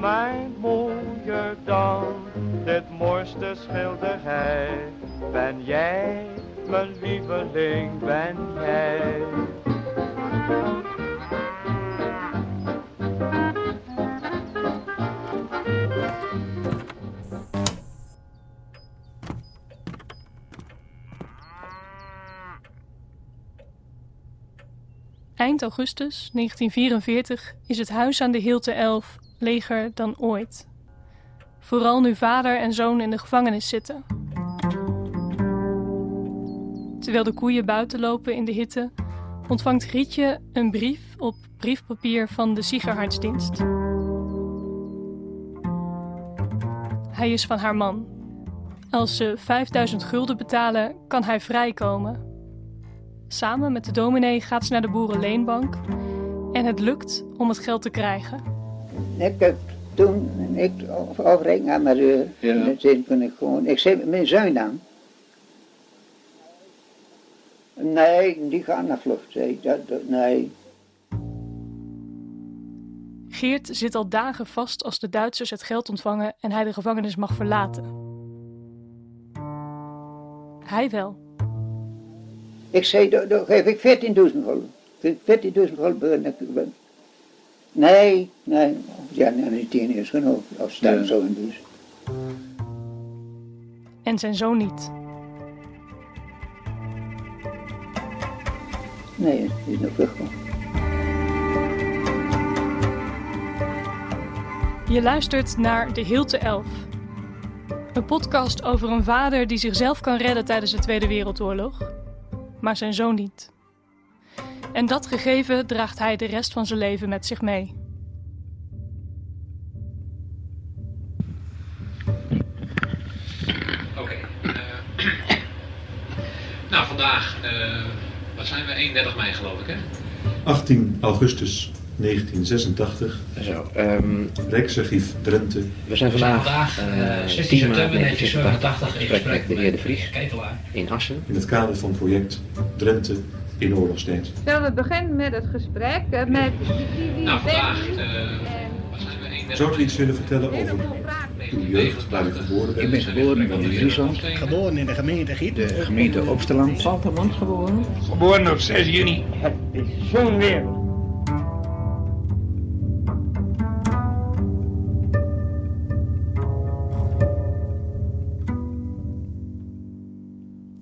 mij mooier dan dit mooiste schilderij. Ben jij, mijn lieveling, ben jij. Eind augustus 1944 is het huis aan de Hilte 11 leger dan ooit. Vooral nu vader en zoon in de gevangenis zitten. Terwijl de koeien buiten lopen in de hitte, ontvangt Rietje een brief op briefpapier van de Siegerhartsdienst. Hij is van haar man. Als ze 5000 gulden betalen, kan hij vrijkomen. Samen met de dominee gaat ze naar de boerenleenbank en het lukt om het geld te krijgen. Ik heb toen ik overrekening aan mijn deur. Ja. Zin kon ik gewoon. Ik zei mijn zoon dan. Nee, die gaan naar vlucht. Zei dat, dat, nee. Geert zit al dagen vast als de Duitsers het geld ontvangen en hij de gevangenis mag verlaten. Hij wel. Ik zei, dan dan geef ik 14.000 gulden. 14.000 gulden. Nee, nee. Ja, nee, niet tien is genoeg. Als het zo in dus. En zijn zoon niet. Nee, die is nog teruggekomen. Je luistert naar De Hilte Elf. Een podcast over een vader die zichzelf kan redden tijdens de Tweede Wereldoorlog, maar zijn zoon niet. En dat gegeven draagt hij de rest van zijn leven met zich mee. Oké. eh, nou, vandaag, eh, wat zijn we? 31 mei geloof ik, hè? 18 augustus 1986, Zo, ehm, Rijksarchief Drenthe. we zijn vandaag, vandaag, eh, eh, 16 10 maart september 1986 1987 in gesprek met de heer De Vries Ketelaar. in Assen. in het kader van project Drenthe in oorlogstijd. Zullen we beginnen met het gesprek? eh, Met Nou, vandaag, eh, En wat zijn we? 31 Zou u iets willen vertellen over uw jeugd, waar u geboren Ik bent? ben geboren in Friesland, Geboren in de gemeente Giet. de gemeente Opsteland. Saltermans geboren. Geboren op 6 juni. Het is zo'n wereld.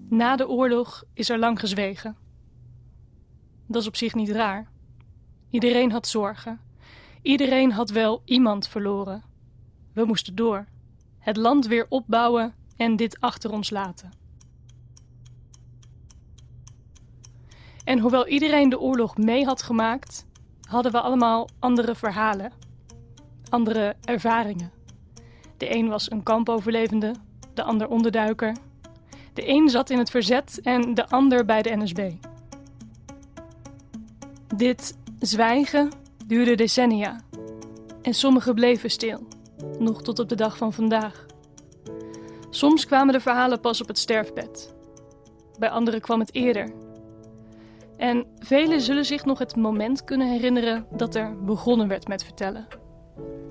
Na de oorlog is er lang gezwegen. Dat is op zich niet raar. Iedereen had zorgen. Iedereen had wel iemand verloren. We moesten door. Het land weer opbouwen en dit achter ons laten. En hoewel iedereen de oorlog mee had gemaakt, hadden we allemaal andere verhalen, andere ervaringen. De een was een kampoverlevende, de ander onderduiker, de een zat in het verzet en de ander bij de NSB. Dit zwijgen duurde decennia. En sommigen bleven stil, nog tot op de dag van vandaag. Soms kwamen de verhalen pas op het sterfbed. Bij anderen kwam het eerder. En velen zullen zich nog het moment kunnen herinneren dat er begonnen werd met vertellen.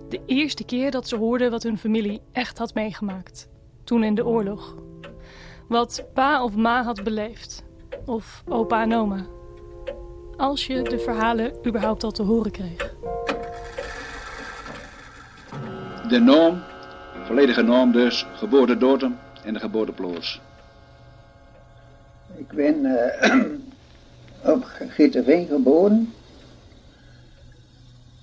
De eerste keer dat ze hoorden wat hun familie echt had meegemaakt. Toen in de oorlog wat pa of ma had beleefd. Of opa en oma. Als je de verhalen überhaupt al te horen kreeg. De norm, volledige norm dus, geboortedatum en de geboorteplaats. Ik ben eh, op Gitterveen geboren.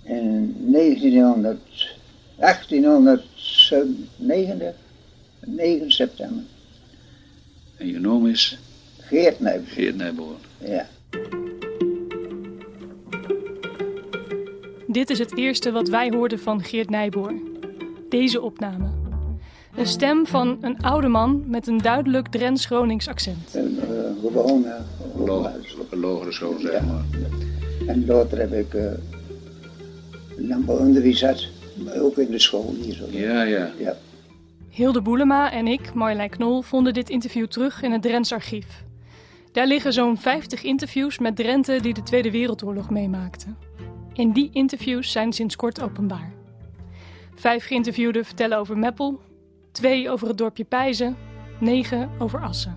In 1900, 1890, 9 september. En je naam is Geert Nijs. Geert Nijboer. Ja. Dit is het eerste wat wij hoorden van Geert Nijboer. Deze opname. Een stem van een oude man met een duidelijk accent. Een uh, gewone Log- Op een lagere school, zeg maar. En later heb ik uh, landbouwonderwijs gehad, maar ook in de school hier zo. Ja, ja. Ja. Hilde Boelema en ik, Marjolein Knol, vonden dit interview terug in het Drents archief. Daar liggen zo'n 50 interviews met Drenthe die de Tweede Wereldoorlog meemaakten. En die interviews zijn sinds kort openbaar. Vijf geïnterviewden vertellen over Meppel, twee over het dorpje Pijzen, negen over Assen.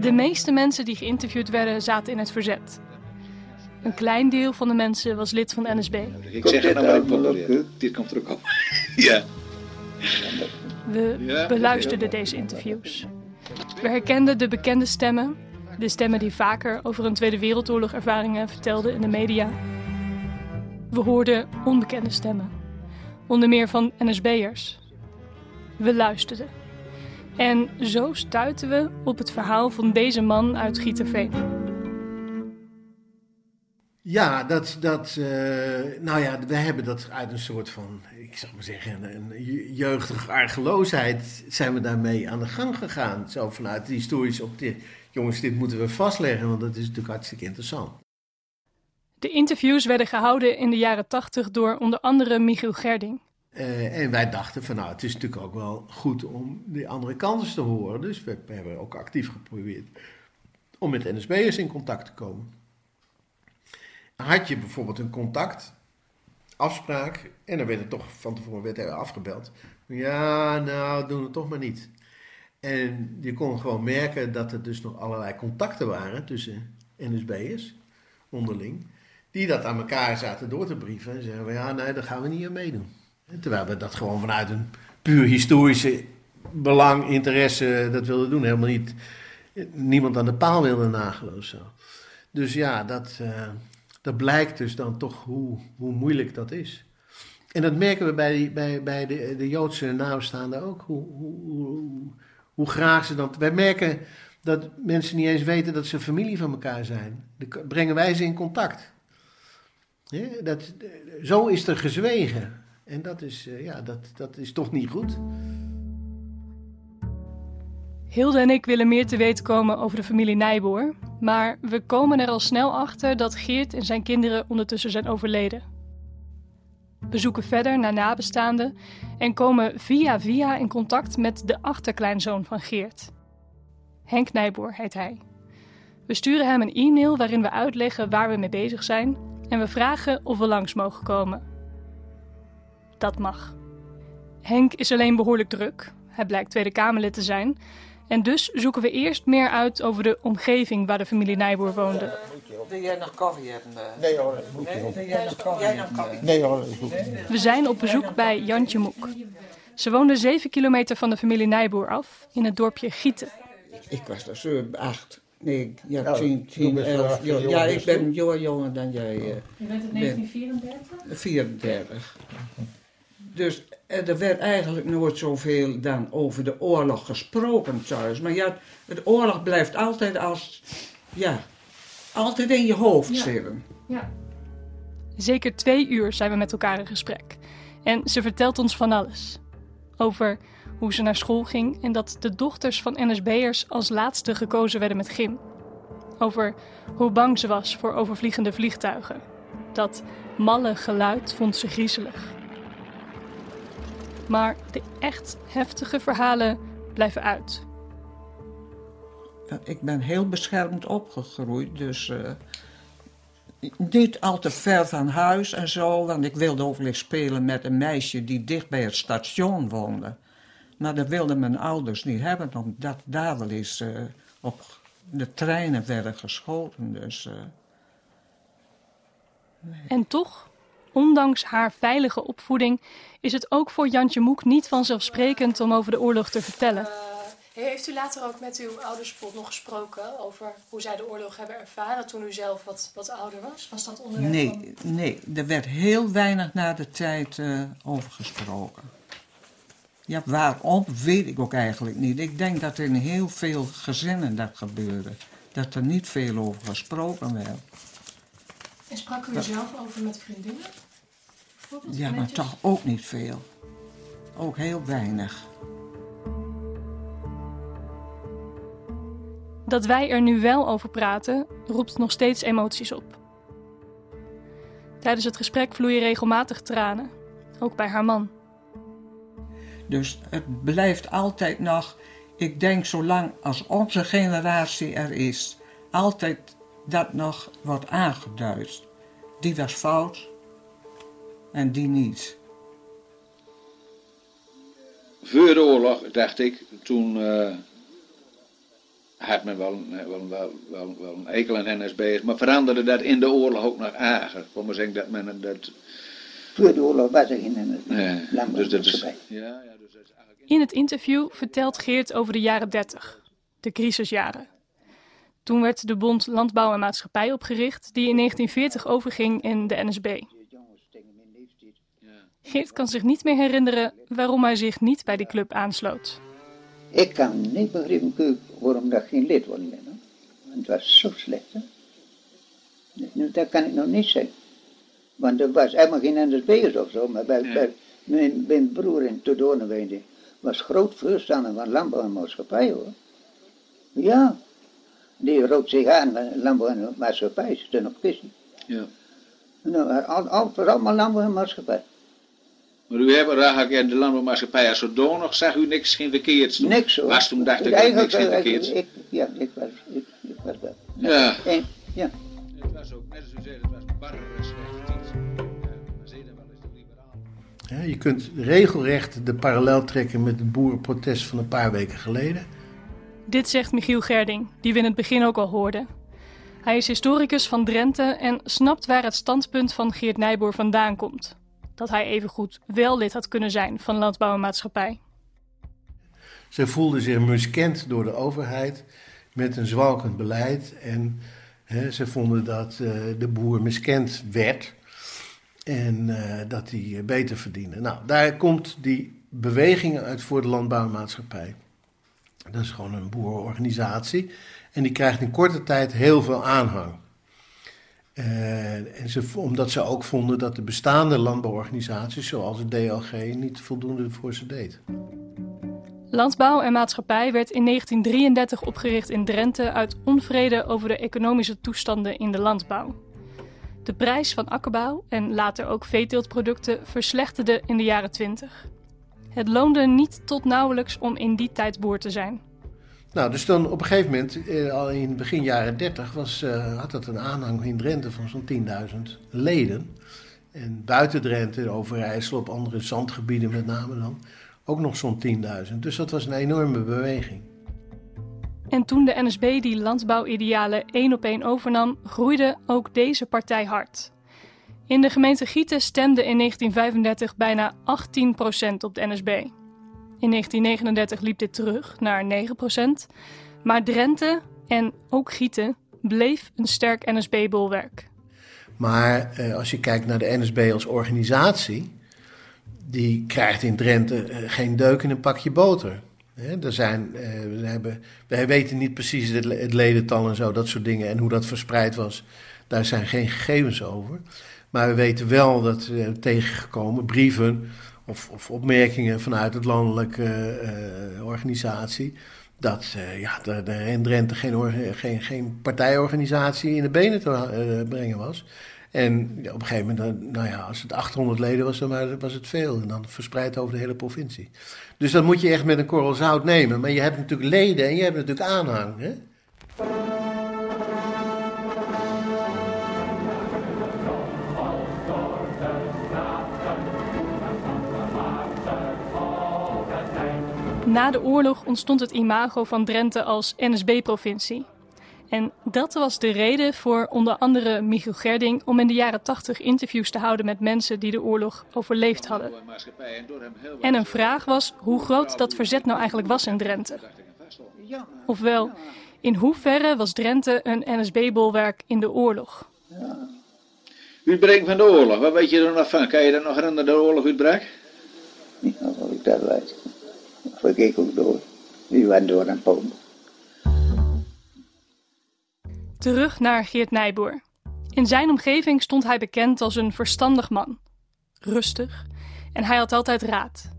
De meeste mensen die geïnterviewd werden zaten in het verzet. Een klein deel van de mensen was lid van de NSB. Ik zeg het nou maar. Dit komt er ook op. ja. We beluisterden deze interviews. We herkenden de bekende stemmen, de stemmen die vaker over een Tweede Wereldoorlog ervaringen vertelden in de media. We hoorden onbekende stemmen, onder meer van NSB'ers. We luisterden. En zo stuitten we op het verhaal van deze man uit Gieterveen. Ja, dat, dat, eh, nou ja, we hebben dat uit een soort van, ik zou maar zeggen, een jeugdige argeloosheid zijn we daarmee aan de gang gegaan. Zo vanuit de historische optiek. Jongens, dit moeten we vastleggen, want dat is natuurlijk hartstikke interessant. De interviews werden gehouden in de jaren 80 door onder andere Michiel Gerding. Eh, en wij dachten van nou, het is natuurlijk ook wel goed om die andere kanten te horen. Dus we, we hebben ook actief geprobeerd om met NSB'ers in contact te komen. Had je bijvoorbeeld een contact, afspraak, en dan werd het toch van tevoren werd er afgebeld. Ja, nou, doen we het toch maar niet. En je kon gewoon merken dat er dus nog allerlei contacten waren tussen NSB'ers onderling, die dat aan elkaar zaten door te brieven en zeggen: ja, nee, daar gaan we niet aan meedoen. En terwijl we dat gewoon vanuit een puur historische belang, interesse, dat wilden doen. Helemaal niet, niemand aan de paal wilde nagelen of zo. Dus ja, dat, eh, dat blijkt dus dan toch hoe, hoe moeilijk dat is. En dat merken we bij, bij, bij de, de Joodse nabestaanden ook. Hoe, hoe, hoe graag ze dat. Wij merken dat mensen niet eens weten dat ze familie van elkaar zijn. Dan brengen wij ze in contact. Dat, zo is er gezwegen. En dat is, eh, ja, dat, dat is toch niet goed. Hilde en ik willen meer te weten komen over de familie Nijboer. Maar we komen er al snel achter dat Geert en zijn kinderen ondertussen zijn overleden. We zoeken verder naar nabestaanden en komen via via in contact met de achterkleinzoon van Geert. Henk Nijboer heet hij. We sturen hem een e-mail waarin we uitleggen waar we mee bezig zijn en we vragen of we langs mogen komen. Dat mag. Henk is alleen behoorlijk druk. Hij blijkt Tweede Kamerlid te zijn. En dus zoeken we eerst meer uit over de omgeving waar de familie Nijboer woonde. Wil jij nog koffie hebben? eh? Nee hoor, Nee, wil jij nog koffie hebben? Nee hoor, ik hoef We zijn op bezoek bij Jantje Moek. Ze woonde 7 kilometer van de familie Nijboer af in het dorpje Gieten. Ik was er 7, 8. Nee, ja, Ja, 10, toen 10, best wel 11. acht Ja, ik ben jonger, jonger dan jij. eh, Je bent in bent. 1934? 34. Dus eh, er werd eigenlijk nooit zoveel dan over de oorlog gesproken thuis. Maar ja, de oorlog blijft altijd als, ja, altijd in je hoofd Ja. zitten. Ja. Zeker twee uur zijn we met elkaar in gesprek. En ze vertelt ons van alles. Over hoe ze naar school ging en dat de dochters van NSB'ers als laatste gekozen werden met gym. Over hoe bang ze was voor overvliegende vliegtuigen. Dat malle geluid vond ze griezelig. Maar de echt heftige verhalen blijven uit. Ik ben heel beschermd opgegroeid, dus eh, niet al te ver van huis en zo. Want ik wilde eens spelen met een meisje die dicht bij het station woonde. Maar dat wilden mijn ouders niet hebben, omdat daar wel eens eh, op de treinen werden geschoten. Dus, eh, En toch, ondanks haar veilige opvoeding, is het ook voor Jantje Moek niet vanzelfsprekend om over de oorlog te vertellen. Heeft u later ook met uw ouders nog gesproken over hoe zij de oorlog hebben ervaren toen u zelf wat, wat ouder was? Was dat onderwerp van- nee, nee, er werd heel weinig na de tijd eh, over gesproken. Ja, waarom weet ik ook eigenlijk niet. Ik denk dat in heel veel gezinnen dat gebeurde. Dat er niet veel over gesproken werd. En sprak u zelf over met vriendinnen? Ja, maar toch ook niet veel. Ook heel weinig. Dat wij er nu wel over praten, roept nog steeds emoties op. Tijdens het gesprek vloeien regelmatig tranen, ook bij haar man. Dus het blijft altijd nog, ik denk zolang als onze generatie er is, altijd dat nog wordt aangeduid. Die was fout en die niet. Voor de oorlog, dacht ik, toen eh, had men wel, een- wel, wel, wel, wel een ekel aan NSB'ers, maar veranderde dat in de oorlog ook nog erger. Maar zeggen dat men dat... Voor de oorlog was er geen Nee, landbouw. dus dat is... erbij. Ja, ja, dus dat is In het interview vertelt Geert over de jaren 30, de crisisjaren. Toen werd de Bond Landbouw en Maatschappij opgericht, die in 1940 overging in de NSB. Geert kan zich niet meer herinneren waarom hij zich niet bij die club aansloot. Ik kan niet begrijpen waarom dat geen lid worden. Want het was zo slecht. Hè? Dus nu, dat kan ik nog niet zeggen. Want er was helemaal geen NSB'ers of zo. Maar bij, bij mijn, mijn broer in Todornenweende was groot voorstander van landbouw en maatschappij hoor. Ja. Die rook zich aan van landbouw en maatschappij. Ze op kisten. Ja. Nou, al, al, was allemaal landbouw en maatschappij. Maar u hebt eigenlijk in de landbouwmaatschappij als zodanig, zag u niks geen verkeerds toen? Niks hoor. Was toen dacht ik ook Eigenlijk, niks geen verkeerds. ik, ja, ik was, ik, ik was dat. Ja. En, ja. Het was ook, net als u zei, het was barre slecht iets. Maar zeiden wel eens de liberaal. Ja, je kunt regelrecht de parallel trekken met het boerenprotest van een paar weken geleden. Dit zegt Michiel Gerding, die we in het begin ook al hoorden. Hij is historicus van Drenthe en snapt waar het standpunt van Geert Nijboer vandaan komt. Dat hij evengoed wel lid had kunnen zijn van Landbouw en Maatschappij. Ze voelden zich miskend door de overheid met een zwalkend beleid. En ze vonden dat eh, de boer miskend werd en eh, dat hij beter verdiende. Nou, daar komt die beweging uit voor de landbouwmaatschappij. Dat is gewoon een boerenorganisatie. En die krijgt in korte tijd heel veel aanhang. Eh, en ze, omdat ze ook vonden dat de bestaande landbouworganisaties, zoals het DLG, niet voldoende voor ze deed. Landbouw en Maatschappij werd in 1933 opgericht in Drenthe uit onvrede over de economische toestanden in de landbouw. De prijs van akkerbouw en later ook veeteeltproducten verslechterde in de jaren 20. Het loonde niet tot nauwelijks om in die tijd boer te zijn. Nou, dus dan op een gegeven moment, eh, al in begin jaren 30, was, eh, had dat een aanhang in Drenthe van zo'n 10.000 leden. En buiten Drenthe, Overijssel, op andere zandgebieden met name dan, ook nog zo'n 10.000. Dus dat was een enorme beweging. En toen de NSB die landbouwidealen één op één overnam, groeide ook deze partij hard. In de gemeente Gieten stemde in 1935 bijna 18% op de NSB. In 1939 liep dit terug naar 9%, maar Drenthe en ook Gieten bleef een sterk NSB-bolwerk. Maar eh, als je kijkt naar de NSB als organisatie, die krijgt in Drenthe eh, geen deuk in een pakje boter. Hè, er zijn, eh, we hebben, wij weten niet precies het, ledental en zo, dat soort dingen, en hoe dat verspreid was. Daar zijn geen gegevens over. Maar we weten wel dat we tegengekomen brieven of, of opmerkingen vanuit het landelijke eh, organisatie. Dat eh, ja, er in Drenthe geen, geen, geen partijorganisatie in de benen te eh, brengen was. En op een gegeven moment, nou ja, als het 800 leden was, dan wa- was het veel. En dan verspreid over de hele provincie. Dus dat moet je echt met een korrel zout nemen. Maar je hebt natuurlijk leden en je hebt natuurlijk aanhang. Hè? Na de oorlog ontstond het imago van Drenthe als NSB-provincie. En dat was de reden voor onder andere Michiel Gerding om in de jaren 80 interviews te houden met mensen die de oorlog overleefd hadden. En een vraag was hoe groot dat verzet nou eigenlijk was in Drenthe. Ofwel, in hoeverre was Drenthe een NSB-bolwerk in de oorlog? Uitbreking van de oorlog, wat weet je er nog van? Kan je dat nog herinneren, de oorlog uitbrak? Ja, wat ik dat weet. Of ik ook door. Die waren door aan Polen. Terug naar Geert Nijboer. In zijn omgeving stond hij bekend als een verstandig man. Rustig. En hij had altijd raad.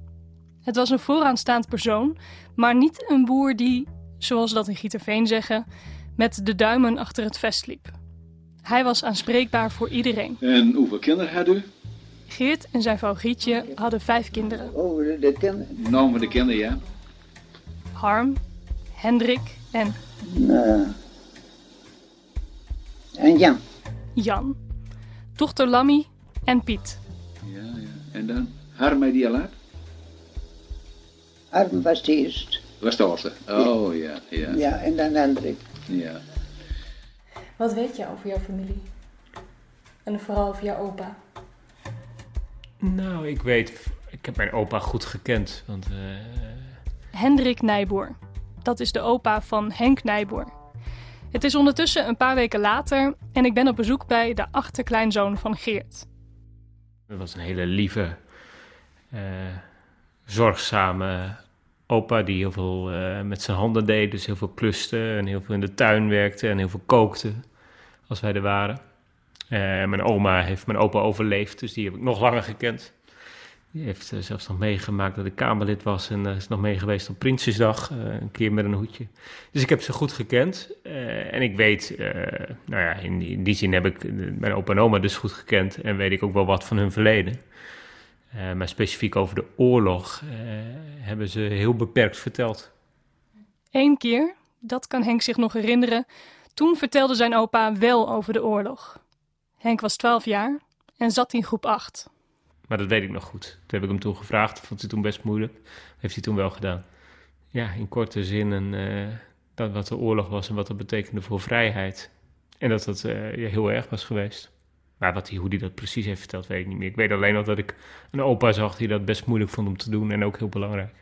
Het was een vooraanstaand persoon, maar niet een boer die, zoals ze dat in Gieterveen zeggen, met de duimen achter het vest liep. Hij was aanspreekbaar voor iedereen. En hoeveel kinderen had u? Geert en zijn vrouw Gietje hadden vijf kinderen. Oh, de, de kinderen. Van de kinderen, ja. Harm, Hendrik en Nou. En Jan. Jan. Dochter Lammy en Piet. Ja, ja. En dan? Harm die al uit? Harm was het eerst. Was de oudste? Oh, ja, ja. Ja, en dan Hendrik. Ja. Wat weet je over jouw familie? En vooral over jouw opa? Nou, ik weet, ik heb mijn opa goed gekend. Want, eh, Hendrik Nijboer. Dat is de opa van Henk Nijboer. Het is ondertussen een paar weken later en ik ben op bezoek bij de achterkleinzoon van Geert. Dat was een hele lieve, eh, zorgzame opa die heel veel eh, met zijn handen deed. Dus heel veel kluste en heel veel in de tuin werkte en heel veel kookte als wij er waren. Eh, mijn oma heeft mijn opa overleefd, dus die heb ik nog langer gekend. Die heeft uh, zelfs nog meegemaakt dat ik Kamerlid was en uh, is nog mee geweest op Prinsjesdag, een keer met een hoedje. Dus ik heb ze goed gekend en ik weet, nou ja, in die, in die, zin heb ik mijn opa en oma dus goed gekend en weet ik ook wel wat van hun verleden. maar specifiek over de oorlog hebben ze heel beperkt verteld. Eén keer, dat kan Henk zich nog herinneren, toen vertelde zijn opa wel over de oorlog. Henk was 12 jaar en zat in groep 8. Maar dat weet ik nog goed. Toen heb ik hem toen gevraagd. Dat vond hij toen best moeilijk. Heeft hij toen wel gedaan. Ja, in korte zin een, uh, dat wat de oorlog was en wat dat betekende voor vrijheid. En dat dat uh, heel erg was geweest. Maar wat hij, hoe hij dat precies heeft verteld, weet ik niet meer. Ik weet alleen nog dat ik een opa zag die dat best moeilijk vond om te doen en ook heel belangrijk.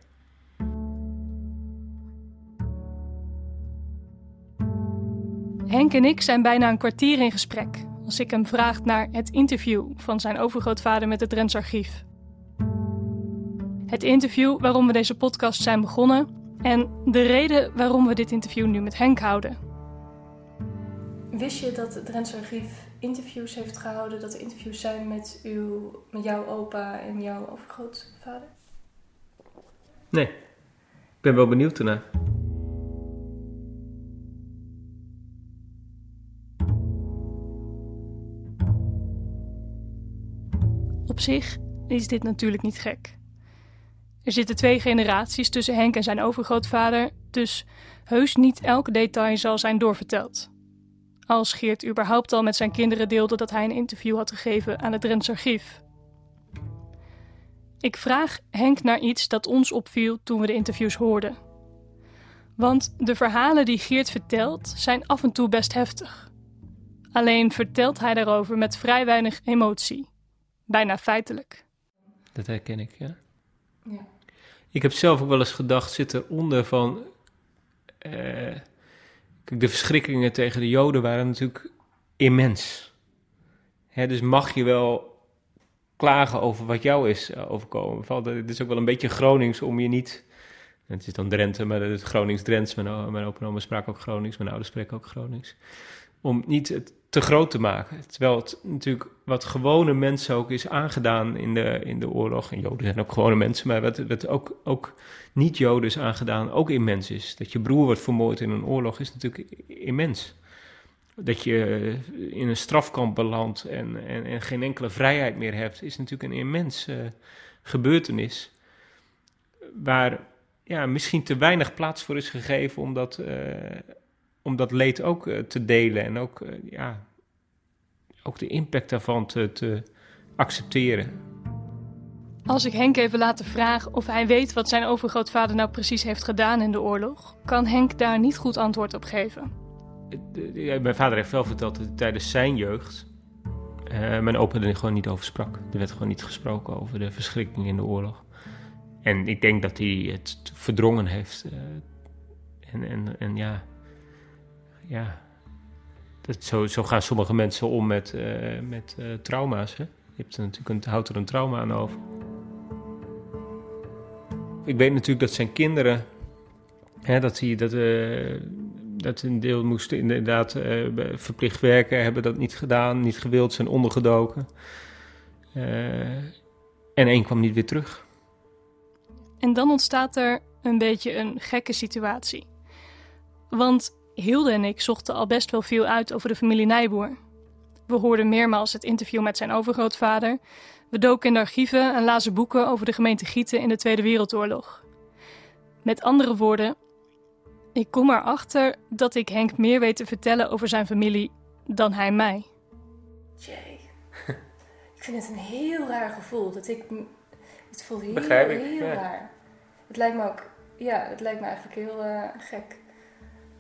Henk en ik zijn bijna een kwartier in gesprek als ik hem vraag naar het interview van zijn overgrootvader met het Drents Archief. Het interview waarom we deze podcast zijn begonnen en de reden waarom we dit interview nu met Henk houden. Wist je dat het Drents Archief interviews heeft gehouden, dat er interviews zijn met, uw, met jouw opa en jouw overgrootvader? Nee, ik ben wel benieuwd ernaar. Op zich is dit natuurlijk niet gek. Er zitten twee generaties tussen Henk en zijn overgrootvader, dus heus niet elk detail zal zijn doorverteld. Als Geert überhaupt al met zijn kinderen deelde dat hij een interview had gegeven aan het Drents Archief. Ik vraag Henk naar iets dat ons opviel toen we de interviews hoorden. Want de verhalen die Geert vertelt zijn af en toe best heftig. Alleen vertelt hij daarover met vrij weinig emotie. Bijna feitelijk. Dat herken ik, ja. ja. Ik heb zelf ook wel eens gedacht, zit eronder van... Uh, de verschrikkingen tegen de Joden waren natuurlijk immens. Hè, dus mag je wel klagen over wat jou is overkomen. Het is ook wel een beetje Gronings om je niet... Het is dan Drenthe, maar het is Gronings-Drents. Mijn, mijn opa en oma spraken ook Gronings, mijn ouders spreken ook Gronings. Om niet het te groot te maken. Terwijl het natuurlijk wat gewone mensen ook is aangedaan in de, in de oorlog. En Joden zijn ook gewone mensen, maar wat, wat ook, ook niet-Joden is aangedaan, ook immens is. Dat je broer wordt vermoord in een oorlog is natuurlijk immens. Dat je in een strafkamp belandt en, en, en geen enkele vrijheid meer hebt, is natuurlijk een immens uh, gebeurtenis. Waar ja, misschien te weinig plaats voor is gegeven omdat. Uh, om dat leed ook uh, te delen en ook, uh, ja, ook de impact daarvan te, te, accepteren. Als ik Henk even laten vragen of hij weet wat zijn overgrootvader nou precies heeft gedaan in de oorlog, kan Henk daar niet goed antwoord op geven. Mijn vader heeft wel verteld dat tijdens zijn jeugd uh, mijn opa er gewoon niet over sprak. Er werd gewoon niet gesproken over de verschrikking in de oorlog. En ik denk dat hij het verdrongen heeft. en, en, en ja, ja, dat, zo, zo gaan sommige mensen om met, uh, met uh, trauma's. Hè? Je hebt er natuurlijk een, houdt er een trauma aan over. Ik weet natuurlijk dat zijn kinderen, hè, dat, hij, dat, uh, dat een deel moesten inderdaad verplicht werken, hebben dat niet gedaan, niet gewild, zijn ondergedoken. en één kwam niet weer terug. En dan ontstaat er een beetje een gekke situatie. Want Hilde en ik zochten al best wel veel uit over de familie Nijboer. We hoorden meermaals het interview met zijn overgrootvader. We doken in de archieven en lazen boeken over de gemeente Gieten in de Tweede Wereldoorlog. Met andere woorden, ik kom erachter dat ik Henk meer weet te vertellen over zijn familie dan hij mij. Jay, ik vind het een heel raar gevoel. Dat ik, het voelt heel, Begrijp ik, heel ja. raar. Het lijkt me ook, ja, het lijkt me eigenlijk heel eh, gek.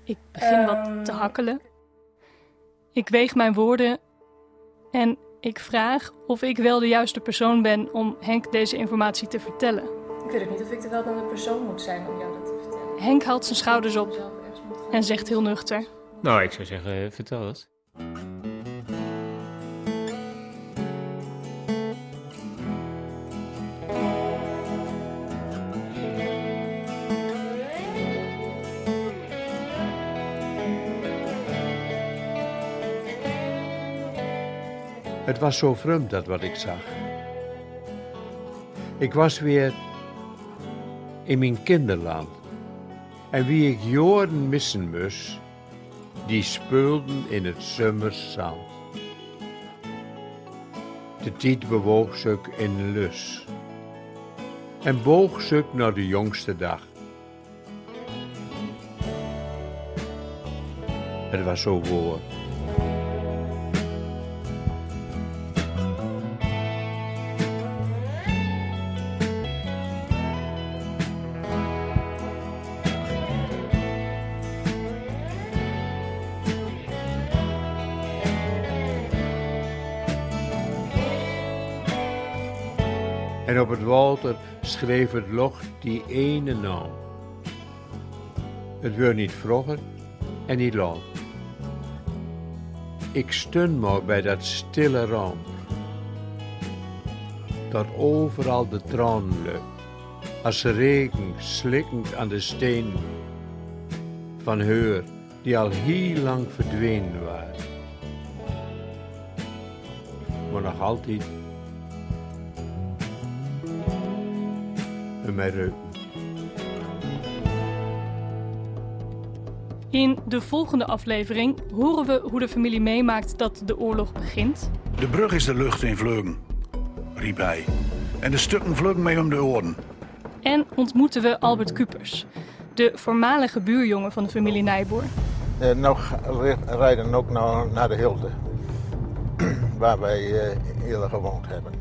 Ik begin Ehm, wat te hakkelen. Ik weeg mijn woorden en ik vraag of ik wel de juiste persoon ben om Henk deze informatie te vertellen. Ik weet ook niet of ik er wel dan de persoon moet zijn om jou dat te vertellen. Henk haalt zijn schouders op en zegt heel nuchter: Nou, ik zou zeggen, vertel het. Het was zo vreemd dat wat ik zag. Ik was weer in mijn kinderland. En wie ik jaren missen moest, die speelden in het zomerzand. De tijd bewoog zich in lus. En boog zich naar de jongste dag. Het was zo woord. En op het water schreef het locht die ene naam. Het werd niet vroeger en niet laat. Ik stun maar bij dat stille raam. Dat overal de tranen lukt. Als regen slikkend aan de steen. Van heur die al heel lang verdwenen waren. Maar nog altijd reuken. In de volgende aflevering horen we hoe de familie meemaakt dat de oorlog begint. De brug is de lucht in vleugen, riep hij. En de stukken vleugen mij om de oren. En ontmoeten we Albert Kupers, de voormalige buurjongen van de familie Nijboer. Eh, nog ri- rijden ook naar, naar de Hilde, waar wij eh, eerder gewoond hebben.